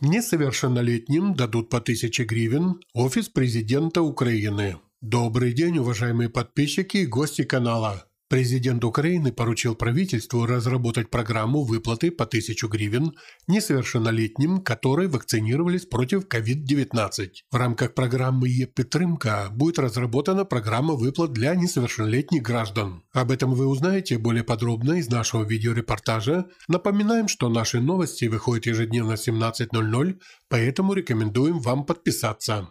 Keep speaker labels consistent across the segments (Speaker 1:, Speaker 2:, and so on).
Speaker 1: Несовершеннолетним дадут по 1000 гривен Офис президента Украины. Добрый день, уважаемые подписчики и гости канала. Президент Украины поручил правительству разработать программу выплаты по 1000 гривен несовершеннолетним, которые вакцинировались против COVID-19. В рамках программы «Епитрымка» будет разработана программа выплат для несовершеннолетних граждан. Об этом вы узнаете более подробно из нашего видеорепортажа. Напоминаем, что наши новости выходят ежедневно в 17.00, поэтому рекомендуем вам подписаться.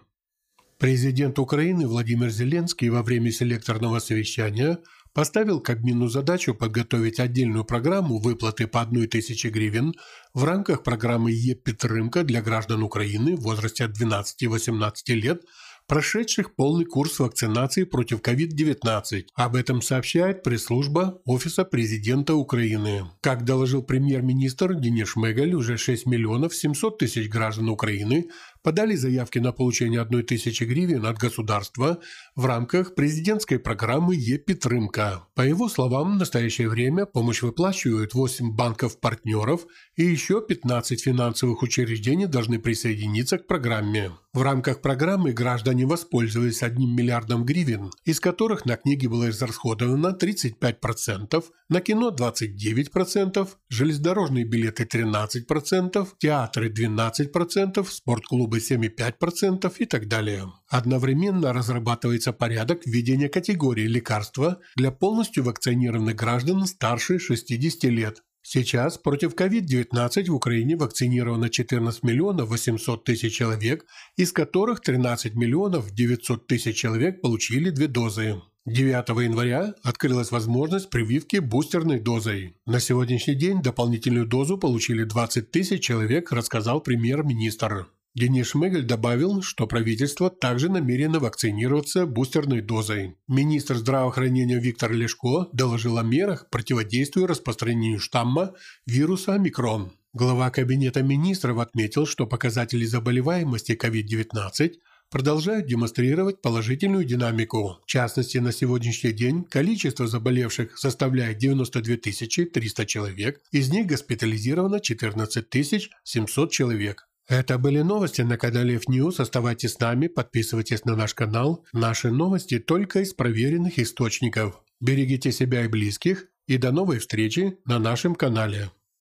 Speaker 1: Президент Украины Владимир Зеленский во время селекторного совещания – поставил Кабмину задачу подготовить отдельную программу выплаты по 1000 гривен в рамках программы «Е-Підтримка» для граждан Украины в возрасте от 12-18 лет – прошедших полный курс вакцинации против COVID-19. Об этом сообщает пресс-служба Офиса президента Украины. Как доложил премьер-министр Денис Шмыгаль, уже 6 миллионов 700 тысяч граждан Украины подали заявки на получение 1 тысячи гривен от государства в рамках президентской программы «Е-Підтримка». По его словам, в настоящее время помощь выплачивают 8 банков-партнеров и еще 15 финансовых учреждений должны присоединиться к программе. В рамках программы граждане воспользовались 1 миллиардом гривен, из которых на книги было израсходовано 35%, на кино 29%, железнодорожные билеты 13%, театры 12%, спортклубы 7,5% и так далее. Одновременно разрабатывается порядок введения категории лекарства для полностью вакцинированных граждан старше 60 лет. Сейчас против COVID-19 в Украине вакцинировано 14 миллионов 800 тысяч человек, из которых 13 миллионов 900 тысяч человек получили две дозы. 9 января открылась возможность прививки бустерной дозой. На сегодняшний день дополнительную дозу получили 20 тысяч человек, рассказал премьер-министр. Денис Шмыгаль добавил, что правительство также намерено вакцинироваться бустерной дозой. Министр здравоохранения Виктор Лешко доложил о мерах противодействия распространению штамма вируса омикрон. Глава Кабинета министров отметил, что показатели заболеваемости COVID-19 продолжают демонстрировать положительную динамику. В частности, на сегодняшний день количество заболевших составляет 92 300 человек, из них госпитализировано 14 700 человек. Это были новости на канале F-News. Оставайтесь с нами, подписывайтесь на наш канал. Наши новости только из проверенных источников. Берегите себя и близких. И до новой встречи на нашем канале.